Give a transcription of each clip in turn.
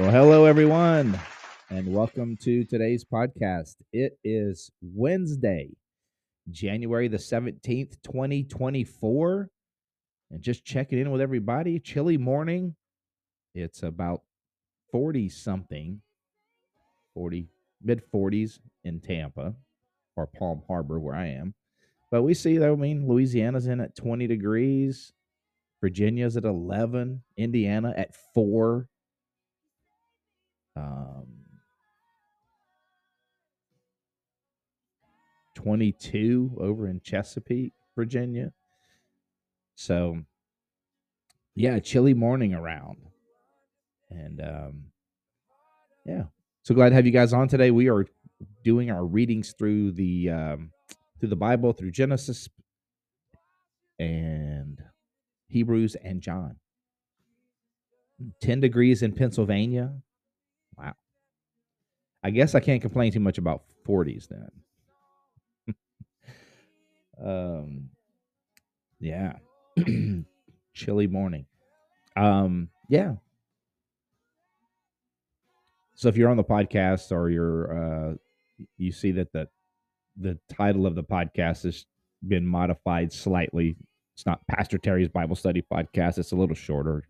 Well, hello, everyone, and welcome to today's podcast. It is Wednesday, January the 17th, 2024. And just checking in with everybody. Chilly morning. It's about 40 something, 40, mid 40s in Tampa or Palm Harbor, where I am. But we see, though, I mean, Louisiana's in at 20 degrees, Virginia's at 11, Indiana at 4 um, 22 over in Chesapeake, Virginia. So, yeah, chilly morning around. And um, yeah, so glad to have you guys on today. We are doing our readings through the um, through the Bible, through Genesis and Hebrews and John. 10 degrees in Pennsylvania, Wow. I guess I can't complain too much about 40s then. um yeah. Chilly morning. Um yeah. So if you're on the podcast or you're uh you see that the the title of the podcast has been modified slightly. It's not Pastor Terry's Bible Study podcast. It's a little shorter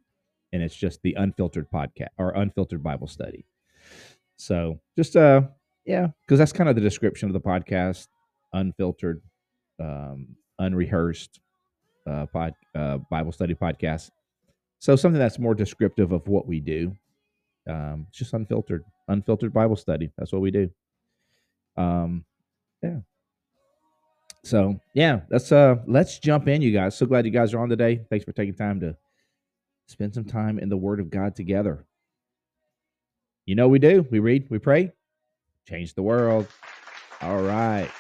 and it's just the unfiltered podcast or unfiltered Bible study. So just uh yeah, because that's kind of the description of the podcast, unfiltered, um, unrehearsed uh, pod, uh, Bible study podcast. So something that's more descriptive of what we do. Um, it's just unfiltered, unfiltered Bible study. That's what we do. Um, yeah. So yeah, let's uh let's jump in, you guys. So glad you guys are on today. Thanks for taking time to spend some time in the Word of God together. You know we do. We read, we pray, change the world. All right.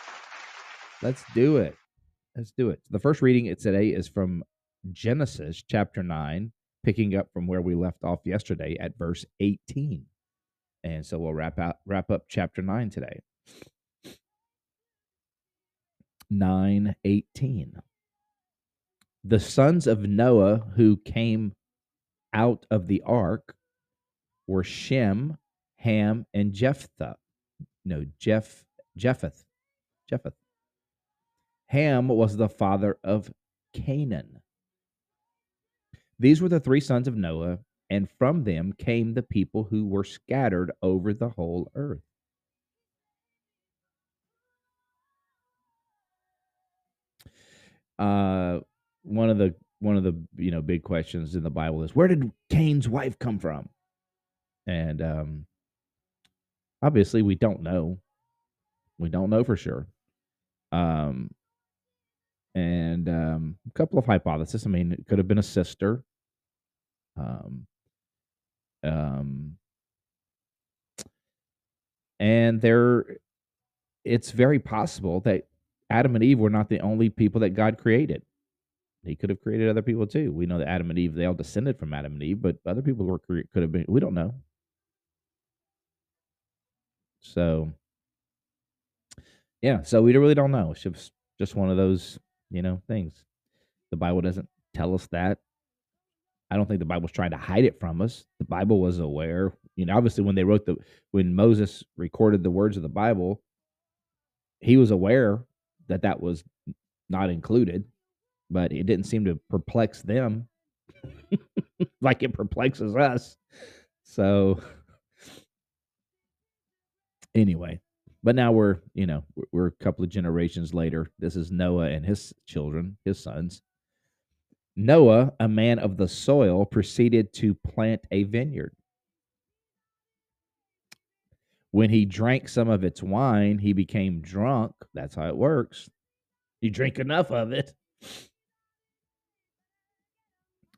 Let's do it. Let's do it. The first reading today is from Genesis chapter 9, picking up from where we left off yesterday at verse 18. And so we'll wrap out wrap up chapter 9 today. 918. The sons of Noah who came out of the ark were Shem, Ham, and Jephthah. No, Jeff, Japheth. Japheth. Ham was the father of Canaan. These were the three sons of Noah, and from them came the people who were scattered over the whole earth. Uh, one of the one of the you know big questions in the Bible is where did Cain's wife come from? And um, obviously, we don't know. We don't know for sure. Um, and um, a couple of hypotheses. I mean, it could have been a sister. Um, um, and there, it's very possible that Adam and Eve were not the only people that God created. He could have created other people too. We know that Adam and Eve they all descended from Adam and Eve, but other people were could have been. We don't know. So, yeah, so we really don't know. It's just just one of those you know things. The Bible doesn't tell us that. I don't think the Bible's trying to hide it from us. The Bible was aware. You know, obviously when they wrote the when Moses recorded the words of the Bible, he was aware that that was not included but it didn't seem to perplex them like it perplexes us. So anyway, but now we're, you know, we're a couple of generations later. This is Noah and his children, his sons. Noah, a man of the soil, proceeded to plant a vineyard. When he drank some of its wine, he became drunk. That's how it works. You drink enough of it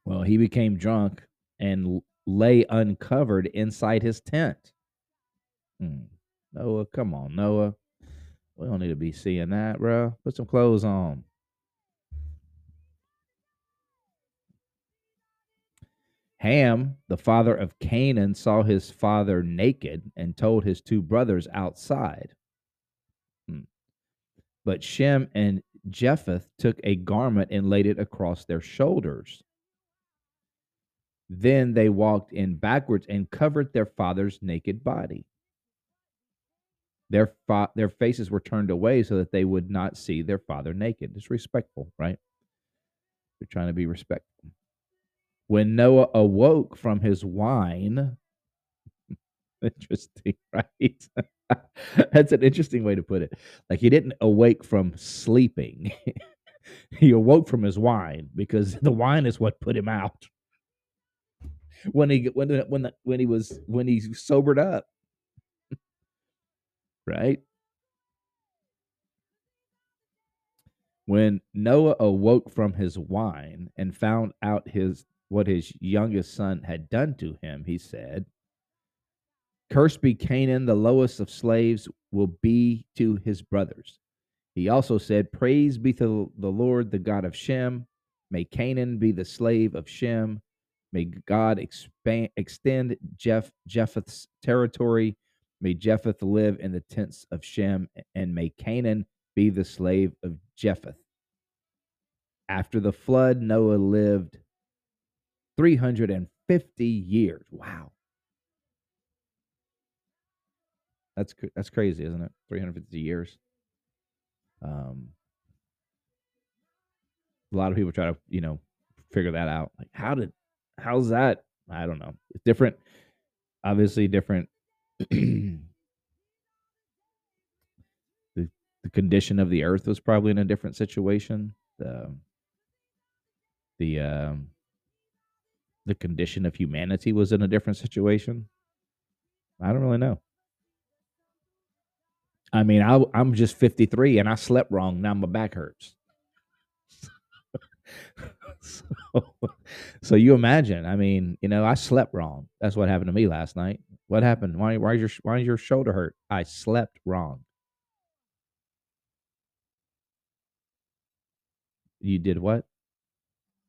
well, he became drunk and lay uncovered inside his tent. Hmm. Noah, come on, Noah. We don't need to be seeing that, bro. Put some clothes on. Ham, the father of Canaan, saw his father naked and told his two brothers outside. Hmm. But Shem and Japheth took a garment and laid it across their shoulders. Then they walked in backwards and covered their father's naked body. Their fa- their faces were turned away so that they would not see their father naked. It's respectful, right? They're trying to be respectful. When Noah awoke from his wine, interesting, right? That's an interesting way to put it. Like he didn't awake from sleeping. he awoke from his wine because the wine is what put him out. When he when when the, when he was when he sobered up. Right? When Noah awoke from his wine and found out his what his youngest son had done to him, he said, Cursed be Canaan, the lowest of slaves will be to his brothers. He also said, Praise be to the Lord, the God of Shem. May Canaan be the slave of Shem. May God expand, extend Jeff, Japheth's territory. May Japheth live in the tents of Shem, and may Canaan be the slave of Japheth. After the flood, Noah lived 350 years. Wow. That's that's crazy, isn't it? 350 years. Um, a lot of people try to, you know, figure that out. Like, how did, how's that? I don't know. It's different, obviously different. the the condition of the earth was probably in a different situation. The the um, the condition of humanity was in a different situation. I don't really know. I mean, I, I'm just 53 and I slept wrong. Now my back hurts. so, so you imagine. I mean, you know, I slept wrong. That's what happened to me last night. What happened? Why? Why is your Why is your shoulder hurt? I slept wrong. You did what?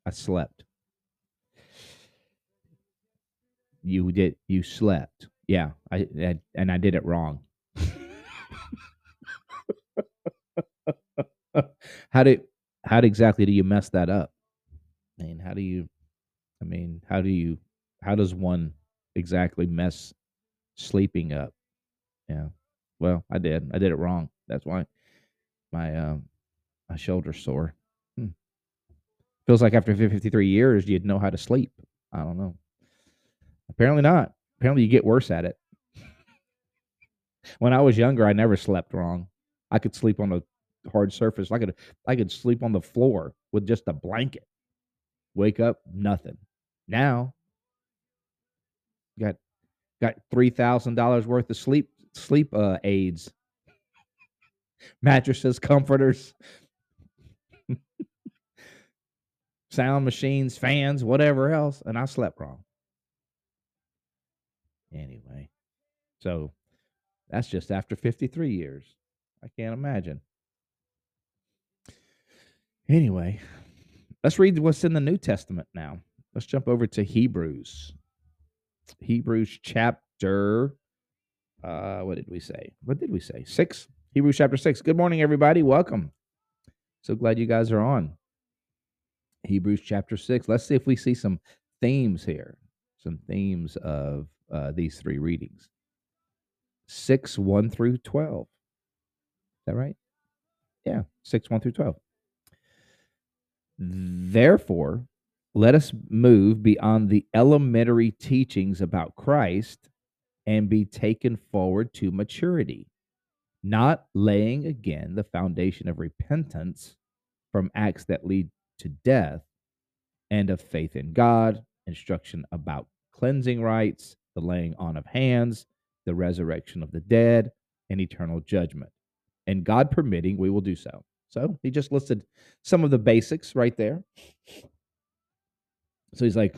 I slept. You did. You slept. Yeah. I, I and I did it wrong. how did how exactly do you mess that up? I mean, how do you I mean, how do you how does one exactly mess sleeping up? Yeah. Well, I did. I did it wrong. That's why my um my shoulder's sore. Hmm. Feels like after 53 years you'd know how to sleep. I don't know. Apparently not. Apparently you get worse at it. when I was younger, I never slept wrong. I could sleep on a hard surface. I could I could sleep on the floor with just a blanket. Wake up, nothing. Now, got got three thousand dollars worth of sleep sleep uh, aids, mattresses, comforters, sound machines, fans, whatever else, and I slept wrong. Anyway, so that's just after 53 years. I can't imagine. Anyway, let's read what's in the New Testament now. Let's jump over to Hebrews. Hebrews chapter uh what did we say? What did we say? 6. Hebrews chapter 6. Good morning everybody. Welcome. So glad you guys are on. Hebrews chapter 6. Let's see if we see some themes here. Some themes of uh, these three readings. 6 1 through 12. Is that right? Yeah, 6 1 through 12. Therefore, let us move beyond the elementary teachings about Christ and be taken forward to maturity, not laying again the foundation of repentance from acts that lead to death and of faith in God, instruction about cleansing rites, the laying on of hands, the resurrection of the dead, and eternal judgment. And God permitting, we will do so. So he just listed some of the basics right there. So he's like,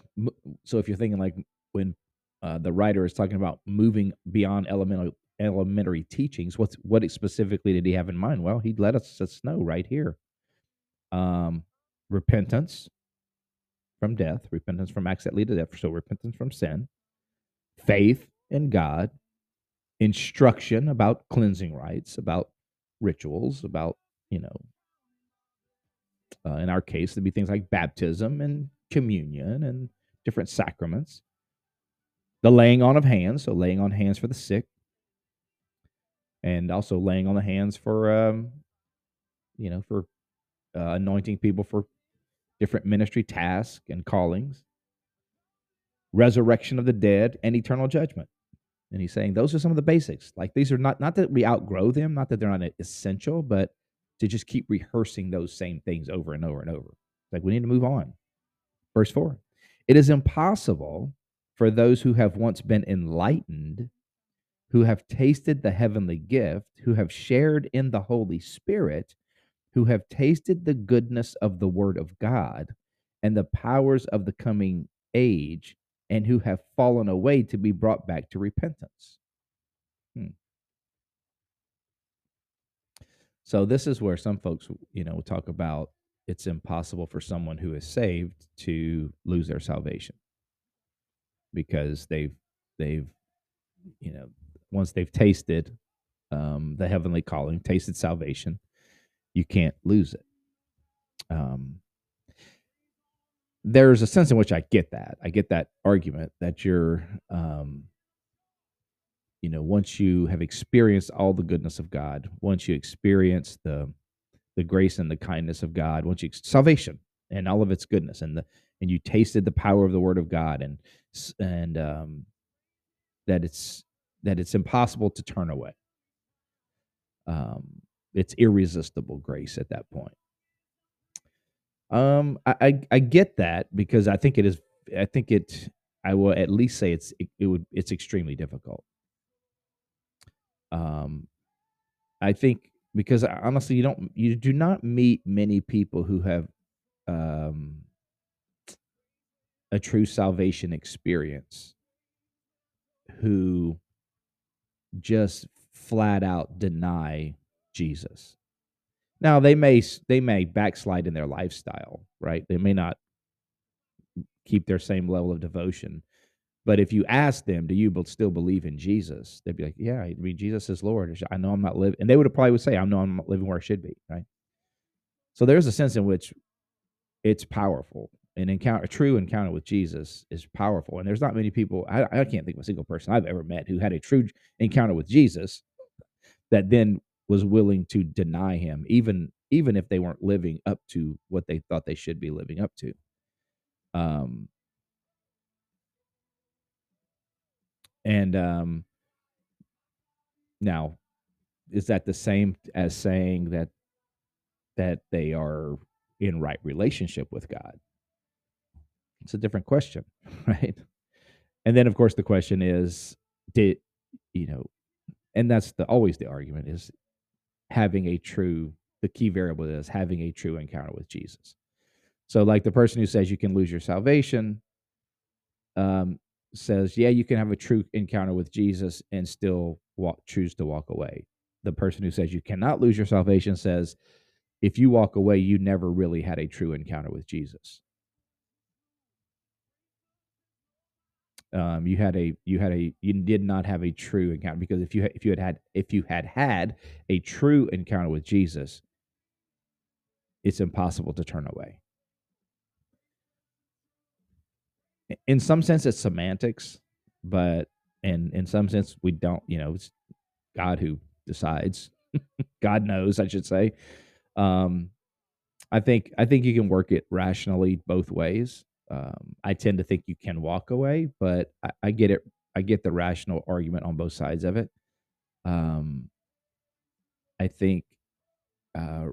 so if you're thinking like when uh, the writer is talking about moving beyond elemental elementary teachings. What's what specifically did he have in mind? Well, he let us, us know right here. Um, repentance from death, repentance from acts that lead to death. So repentance from sin, faith in God, instruction about cleansing rites, about rituals, about you know, uh, in our case, there'd be things like baptism and communion and different sacraments. The laying on of hands, so laying on hands for the sick, and also laying on the hands for, um, you know, for uh, anointing people for different ministry tasks and callings, resurrection of the dead, and eternal judgment. And he's saying those are some of the basics. Like these are not not that we outgrow them, not that they're not essential, but to just keep rehearsing those same things over and over and over. Like we need to move on. Verse 4. It is impossible for those who have once been enlightened, who have tasted the heavenly gift, who have shared in the Holy Spirit, who have tasted the goodness of the word of God and the powers of the coming age, and who have fallen away to be brought back to repentance. Hmm. So this is where some folks, you know, talk about it's impossible for someone who is saved to lose their salvation because they've they've you know once they've tasted um, the heavenly calling, tasted salvation, you can't lose it. Um, there's a sense in which I get that. I get that argument that you're, um, you know, once you have experienced all the goodness of God, once you experience the the grace and the kindness of God, once you salvation and all of its goodness, and the and you tasted the power of the Word of God, and and um, that it's that it's impossible to turn away. Um, it's irresistible grace at that point. Um, I, I, I get that because I think it is. I think it. I will at least say it's it, it would it's extremely difficult. Um, I think because honestly, you don't you do not meet many people who have um a true salvation experience who just flat out deny Jesus. Now they may they may backslide in their lifestyle, right? They may not keep their same level of devotion. But if you ask them, do you still believe in Jesus? They'd be like, yeah, I mean, Jesus is Lord. I know I'm not living. And they would probably would say, I know I'm not living where I should be, right? So there's a sense in which it's powerful. An encounter, a true encounter with Jesus is powerful. And there's not many people, I, I can't think of a single person I've ever met who had a true encounter with Jesus that then was willing to deny him even even if they weren't living up to what they thought they should be living up to um and um now is that the same as saying that that they are in right relationship with god it's a different question right and then of course the question is did you know and that's the always the argument is having a true the key variable is having a true encounter with Jesus. So like the person who says you can lose your salvation um, says, yeah, you can have a true encounter with Jesus and still walk, choose to walk away. The person who says you cannot lose your salvation says, if you walk away, you never really had a true encounter with Jesus. um, you had a you had a you did not have a true encounter because if you if you had had if you had had a true encounter with Jesus, it's impossible to turn away. In some sense, it's semantics, but in in some sense, we don't. You know, it's God who decides. God knows, I should say. Um, I think I think you can work it rationally both ways. Um, I tend to think you can walk away, but I, I, get it. I get the rational argument on both sides of it. Um, I think uh,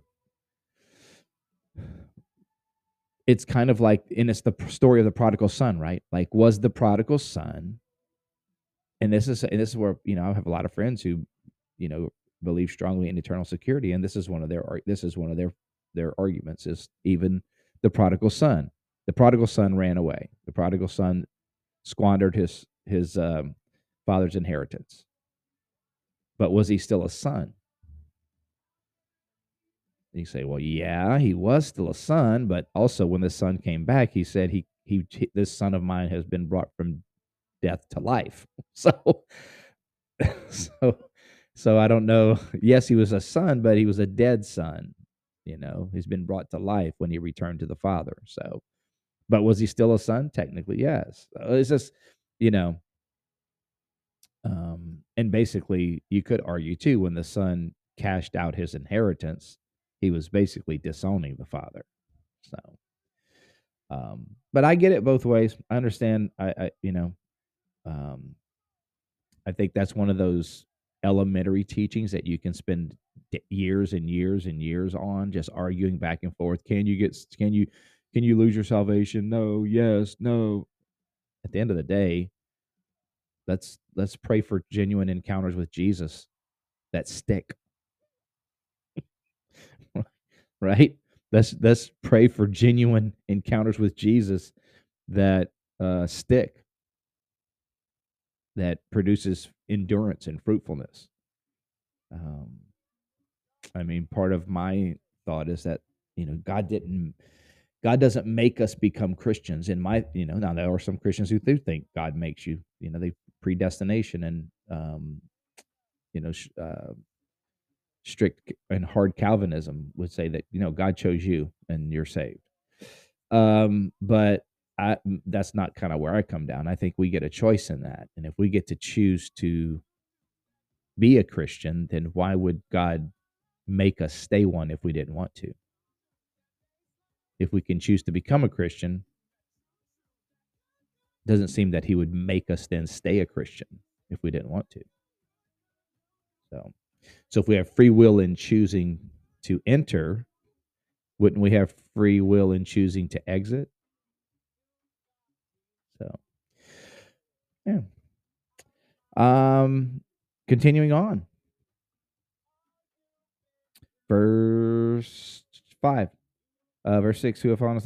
it's kind of like, and it's the story of the prodigal son, right? Like, was the prodigal son, and this is and this is where you know I have a lot of friends who, you know, believe strongly in eternal security, and this is one of their this is one of their their arguments is even the prodigal son the prodigal son ran away. The prodigal son squandered his his um, father's inheritance. But was he still a son? You say, well, yeah, he was still a son, but also when the son came back, he said he he this son of mine has been brought from death to life. So so so I don't know. Yes, he was a son, but he was a dead son. You know, he's been brought to life when he returned to the father. So but was he still a son? Technically, yes. It's just, you know, um, and basically you could argue too when the son cashed out his inheritance, he was basically disowning the father. So um, but I get it both ways. I understand I, I you know, um I think that's one of those elementary teachings that you can spend years and years and years on just arguing back and forth. Can you get can you can you lose your salvation? No, yes, no. At the end of the day, let's let's pray for genuine encounters with Jesus that stick. Right? Let's let's pray for genuine encounters with Jesus that uh, stick that produces endurance and fruitfulness. Um, I mean, part of my thought is that you know God didn't, God doesn't make us become Christians. In my, you know, now there are some Christians who do think God makes you. You know, they predestination and um, you know, uh, strict and hard Calvinism would say that you know God chose you and you're saved. Um, but I that's not kind of where I come down. I think we get a choice in that, and if we get to choose to be a Christian, then why would God make us stay one if we didn't want to? If we can choose to become a Christian, doesn't seem that He would make us then stay a Christian if we didn't want to. So, so if we have free will in choosing to enter, wouldn't we have free will in choosing to exit? So, yeah. Um, continuing on. Verse 5. Uh, verse 6 who have fallen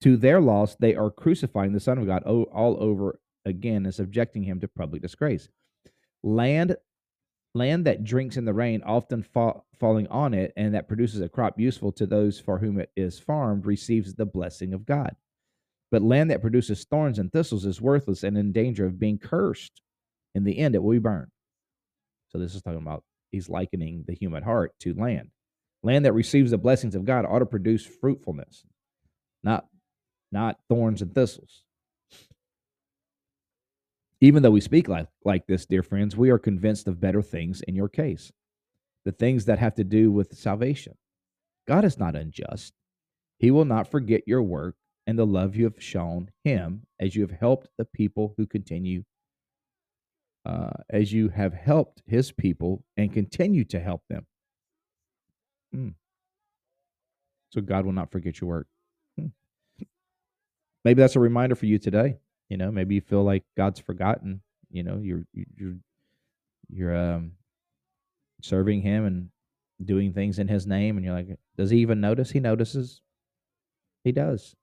to their loss they are crucifying the son of god all over again and subjecting him to public disgrace land land that drinks in the rain often fa- falling on it and that produces a crop useful to those for whom it is farmed receives the blessing of god but land that produces thorns and thistles is worthless and in danger of being cursed. In the end, it will be burned. So this is talking about he's likening the human heart to land. Land that receives the blessings of God ought to produce fruitfulness, not not thorns and thistles. Even though we speak like, like this, dear friends, we are convinced of better things in your case, the things that have to do with salvation. God is not unjust. He will not forget your work and the love you have shown him as you have helped the people who continue uh, as you have helped his people and continue to help them. Hmm. So God will not forget your work. Hmm. Maybe that's a reminder for you today. You know, maybe you feel like God's forgotten. You know, you're you're you're um, serving Him and doing things in His name, and you're like, does He even notice? He notices. He does.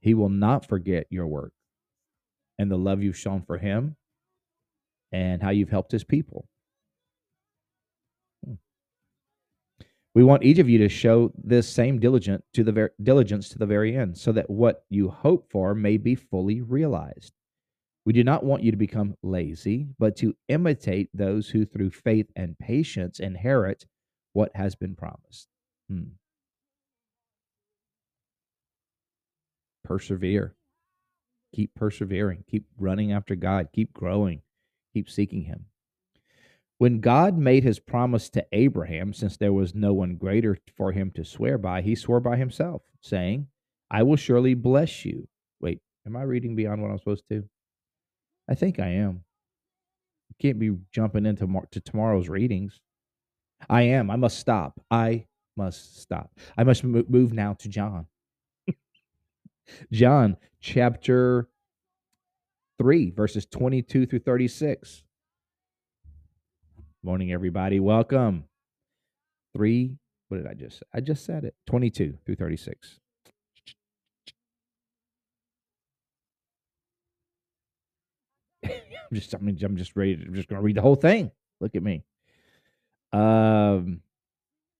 He will not forget your work and the love you've shown for him and how you've helped his people. We want each of you to show this same diligent to the ver- diligence to the very end, so that what you hope for may be fully realized. We do not want you to become lazy, but to imitate those who, through faith and patience, inherit what has been promised. Hmm. persevere. Keep persevering. Keep running after God. Keep growing. Keep seeking Him. When God made his promise to Abraham, since there was no one greater for him to swear by, he swore by himself, saying, I will surely bless you. Wait, am I reading beyond what I'm supposed to? I think I am. Can't be jumping into to tomorrow's readings. I am. I must stop. I must stop. I must move now to John. John chapter 3, verses 22 through 36. Morning, everybody. Welcome. 3, what did I just say? I just said it. 22 through 36. I'm just, I mean, I'm just ready. I'm just going to read the whole thing. Look at me. Um,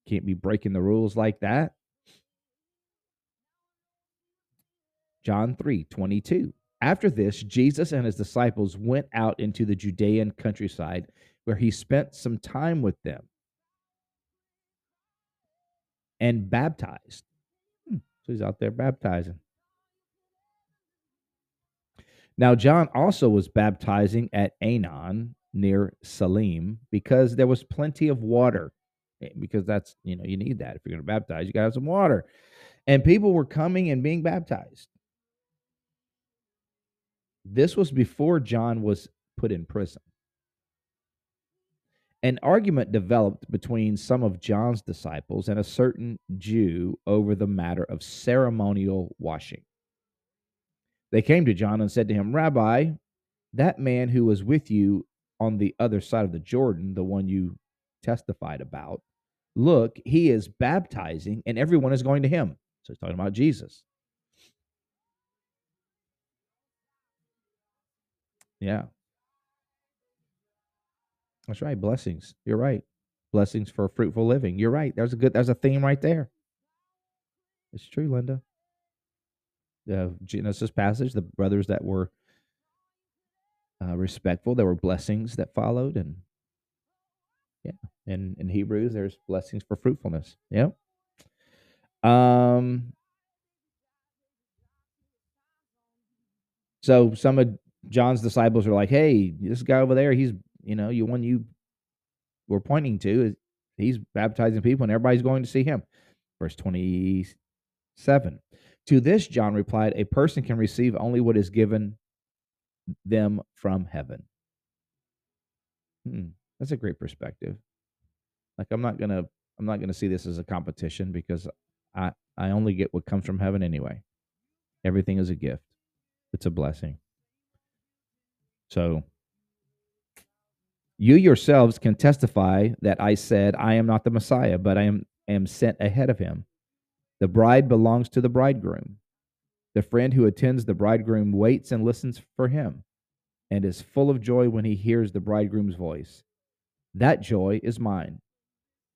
can't be breaking the rules like that. John 3 22. After this, Jesus and his disciples went out into the Judean countryside where he spent some time with them and baptized. Hmm, so he's out there baptizing. Now, John also was baptizing at Aenon near Salim because there was plenty of water. Eh, because that's, you know, you need that. If you're going to baptize, you got to have some water. And people were coming and being baptized. This was before John was put in prison. An argument developed between some of John's disciples and a certain Jew over the matter of ceremonial washing. They came to John and said to him, Rabbi, that man who was with you on the other side of the Jordan, the one you testified about, look, he is baptizing and everyone is going to him. So he's talking about Jesus. Yeah. That's right. Blessings. You're right. Blessings for fruitful living. You're right. There's a good there's a theme right there. It's true, Linda. The Genesis passage, the brothers that were uh, respectful, there were blessings that followed, and yeah, and in Hebrews, there's blessings for fruitfulness. Yeah. Um. So some of John's disciples are like, "Hey, this guy over there, he's you know, you one you were pointing to is he's baptizing people, and everybody's going to see him." Verse twenty-seven. To this, John replied, "A person can receive only what is given them from heaven." Hmm, that's a great perspective. Like I'm not gonna I'm not gonna see this as a competition because I I only get what comes from heaven anyway. Everything is a gift. It's a blessing. So you yourselves can testify that I said, I am not the Messiah, but I am, am sent ahead of him. The bride belongs to the bridegroom. The friend who attends the bridegroom waits and listens for him and is full of joy when he hears the bridegroom's voice. That joy is mine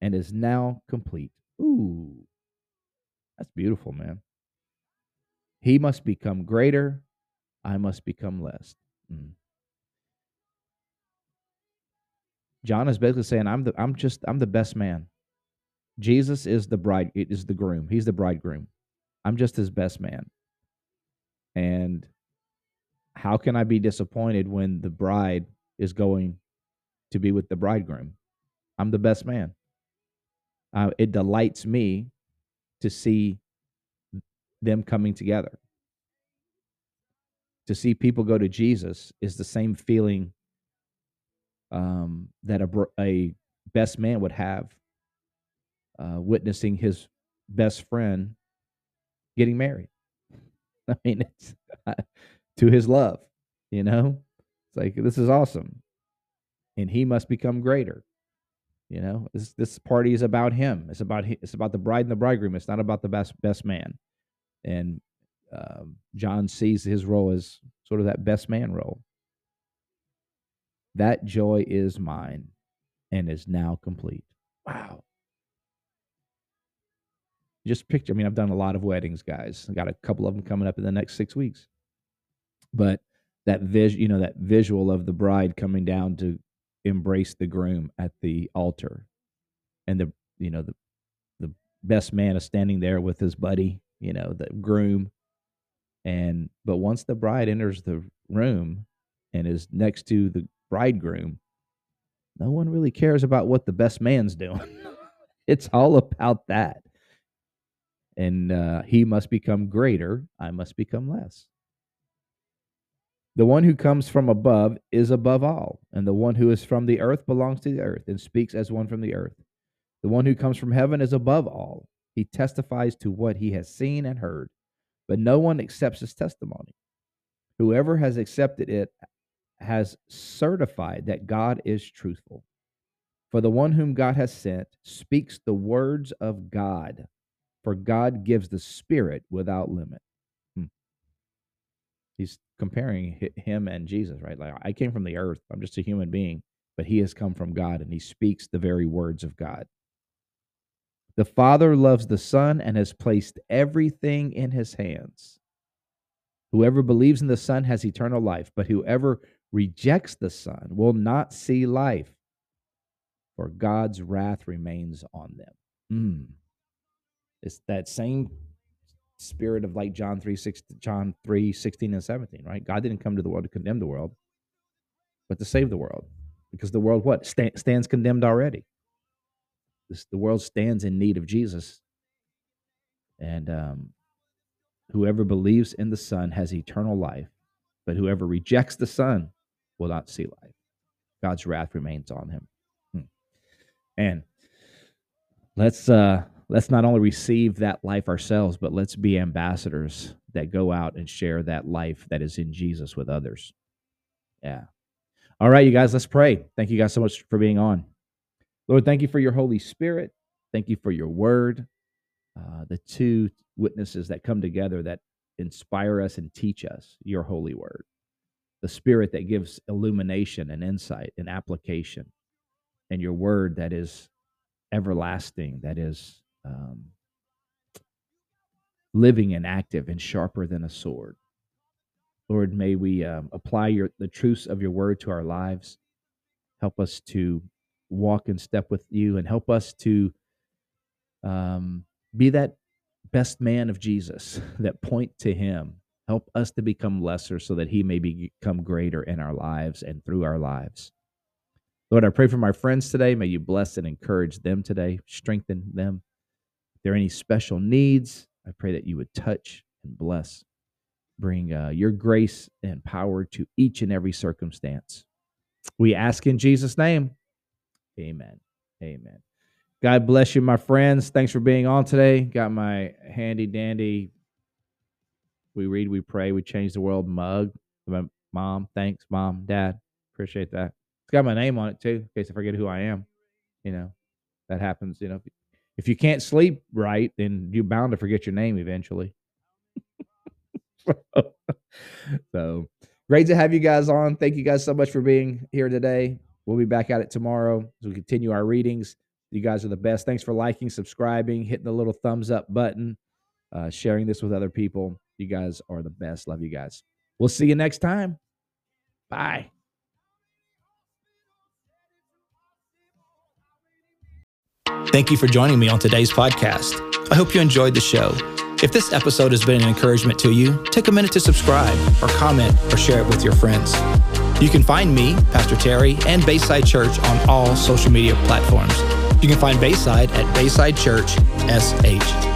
and is now complete. Ooh, that's beautiful, man. He must become greater, I must become less. Mm. John is basically saying, I'm the I'm just I'm the best man. Jesus is the bride it is the groom. He's the bridegroom. I'm just his best man. And how can I be disappointed when the bride is going to be with the bridegroom? I'm the best man. Uh, it delights me to see them coming together. To see people go to Jesus is the same feeling um, that a, a best man would have uh, witnessing his best friend getting married. I mean, it's uh, to his love, you know? It's like, this is awesome. And he must become greater. You know, this this party is about him. It's about it's about the bride and the bridegroom. It's not about the best best man. And um, John sees his role as sort of that best man role. That joy is mine and is now complete. Wow. Just picture, I mean, I've done a lot of weddings, guys. I got a couple of them coming up in the next six weeks. But that vis, you know, that visual of the bride coming down to embrace the groom at the altar, and the you know the the best man is standing there with his buddy, you know, the groom, and but once the bride enters the room and is next to the bridegroom, no one really cares about what the best man's doing. it's all about that. And uh, he must become greater, I must become less. The one who comes from above is above all, and the one who is from the earth belongs to the earth and speaks as one from the earth. The one who comes from heaven is above all. He testifies to what he has seen and heard, but no one accepts his testimony. Whoever has accepted it has certified that God is truthful. For the one whom God has sent speaks the words of God, for God gives the Spirit without limit. Hmm. He's comparing him and Jesus, right? Like I came from the earth. I'm just a human being, but he has come from God and he speaks the very words of God. The Father loves the Son and has placed everything in his hands. Whoever believes in the Son has eternal life, but whoever rejects the Son will not see life, for God's wrath remains on them. Mm. It's that same spirit of like John 3, 6, John 3, 16 and 17, right? God didn't come to the world to condemn the world, but to save the world. Because the world what? Stand, stands condemned already. This, the world stands in need of Jesus. And um, whoever believes in the Son has eternal life, but whoever rejects the Son will not see life. God's wrath remains on him. Hmm. And let's uh let's not only receive that life ourselves, but let's be ambassadors that go out and share that life that is in Jesus with others. Yeah. All right, you guys, let's pray. Thank you guys so much for being on. Lord, thank you for your Holy Spirit. Thank you for your word. Uh, the two witnesses that come together that inspire us and teach us your holy word. The spirit that gives illumination and insight and application, and your word that is everlasting, that is um, living and active and sharper than a sword. Lord, may we um, apply your, the truths of your word to our lives. Help us to walk in step with you and help us to um, be that best man of Jesus that point to him. Help us to become lesser so that he may become greater in our lives and through our lives. Lord, I pray for my friends today. May you bless and encourage them today, strengthen them If there are any special needs, I pray that you would touch and bless, bring uh, your grace and power to each and every circumstance. We ask in Jesus' name. Amen. Amen. God bless you, my friends. Thanks for being on today. Got my handy dandy. We read, we pray, we change the world mug. Mom, thanks, mom, dad. Appreciate that. It's got my name on it too, in case I forget who I am. You know, that happens. You know, if you can't sleep right, then you're bound to forget your name eventually. so great to have you guys on. Thank you guys so much for being here today. We'll be back at it tomorrow as we continue our readings. You guys are the best. Thanks for liking, subscribing, hitting the little thumbs up button, uh, sharing this with other people. You guys are the best. Love you guys. We'll see you next time. Bye. Thank you for joining me on today's podcast. I hope you enjoyed the show. If this episode has been an encouragement to you, take a minute to subscribe or comment or share it with your friends. You can find me, Pastor Terry, and Bayside Church on all social media platforms. You can find Bayside at Bayside Church SH.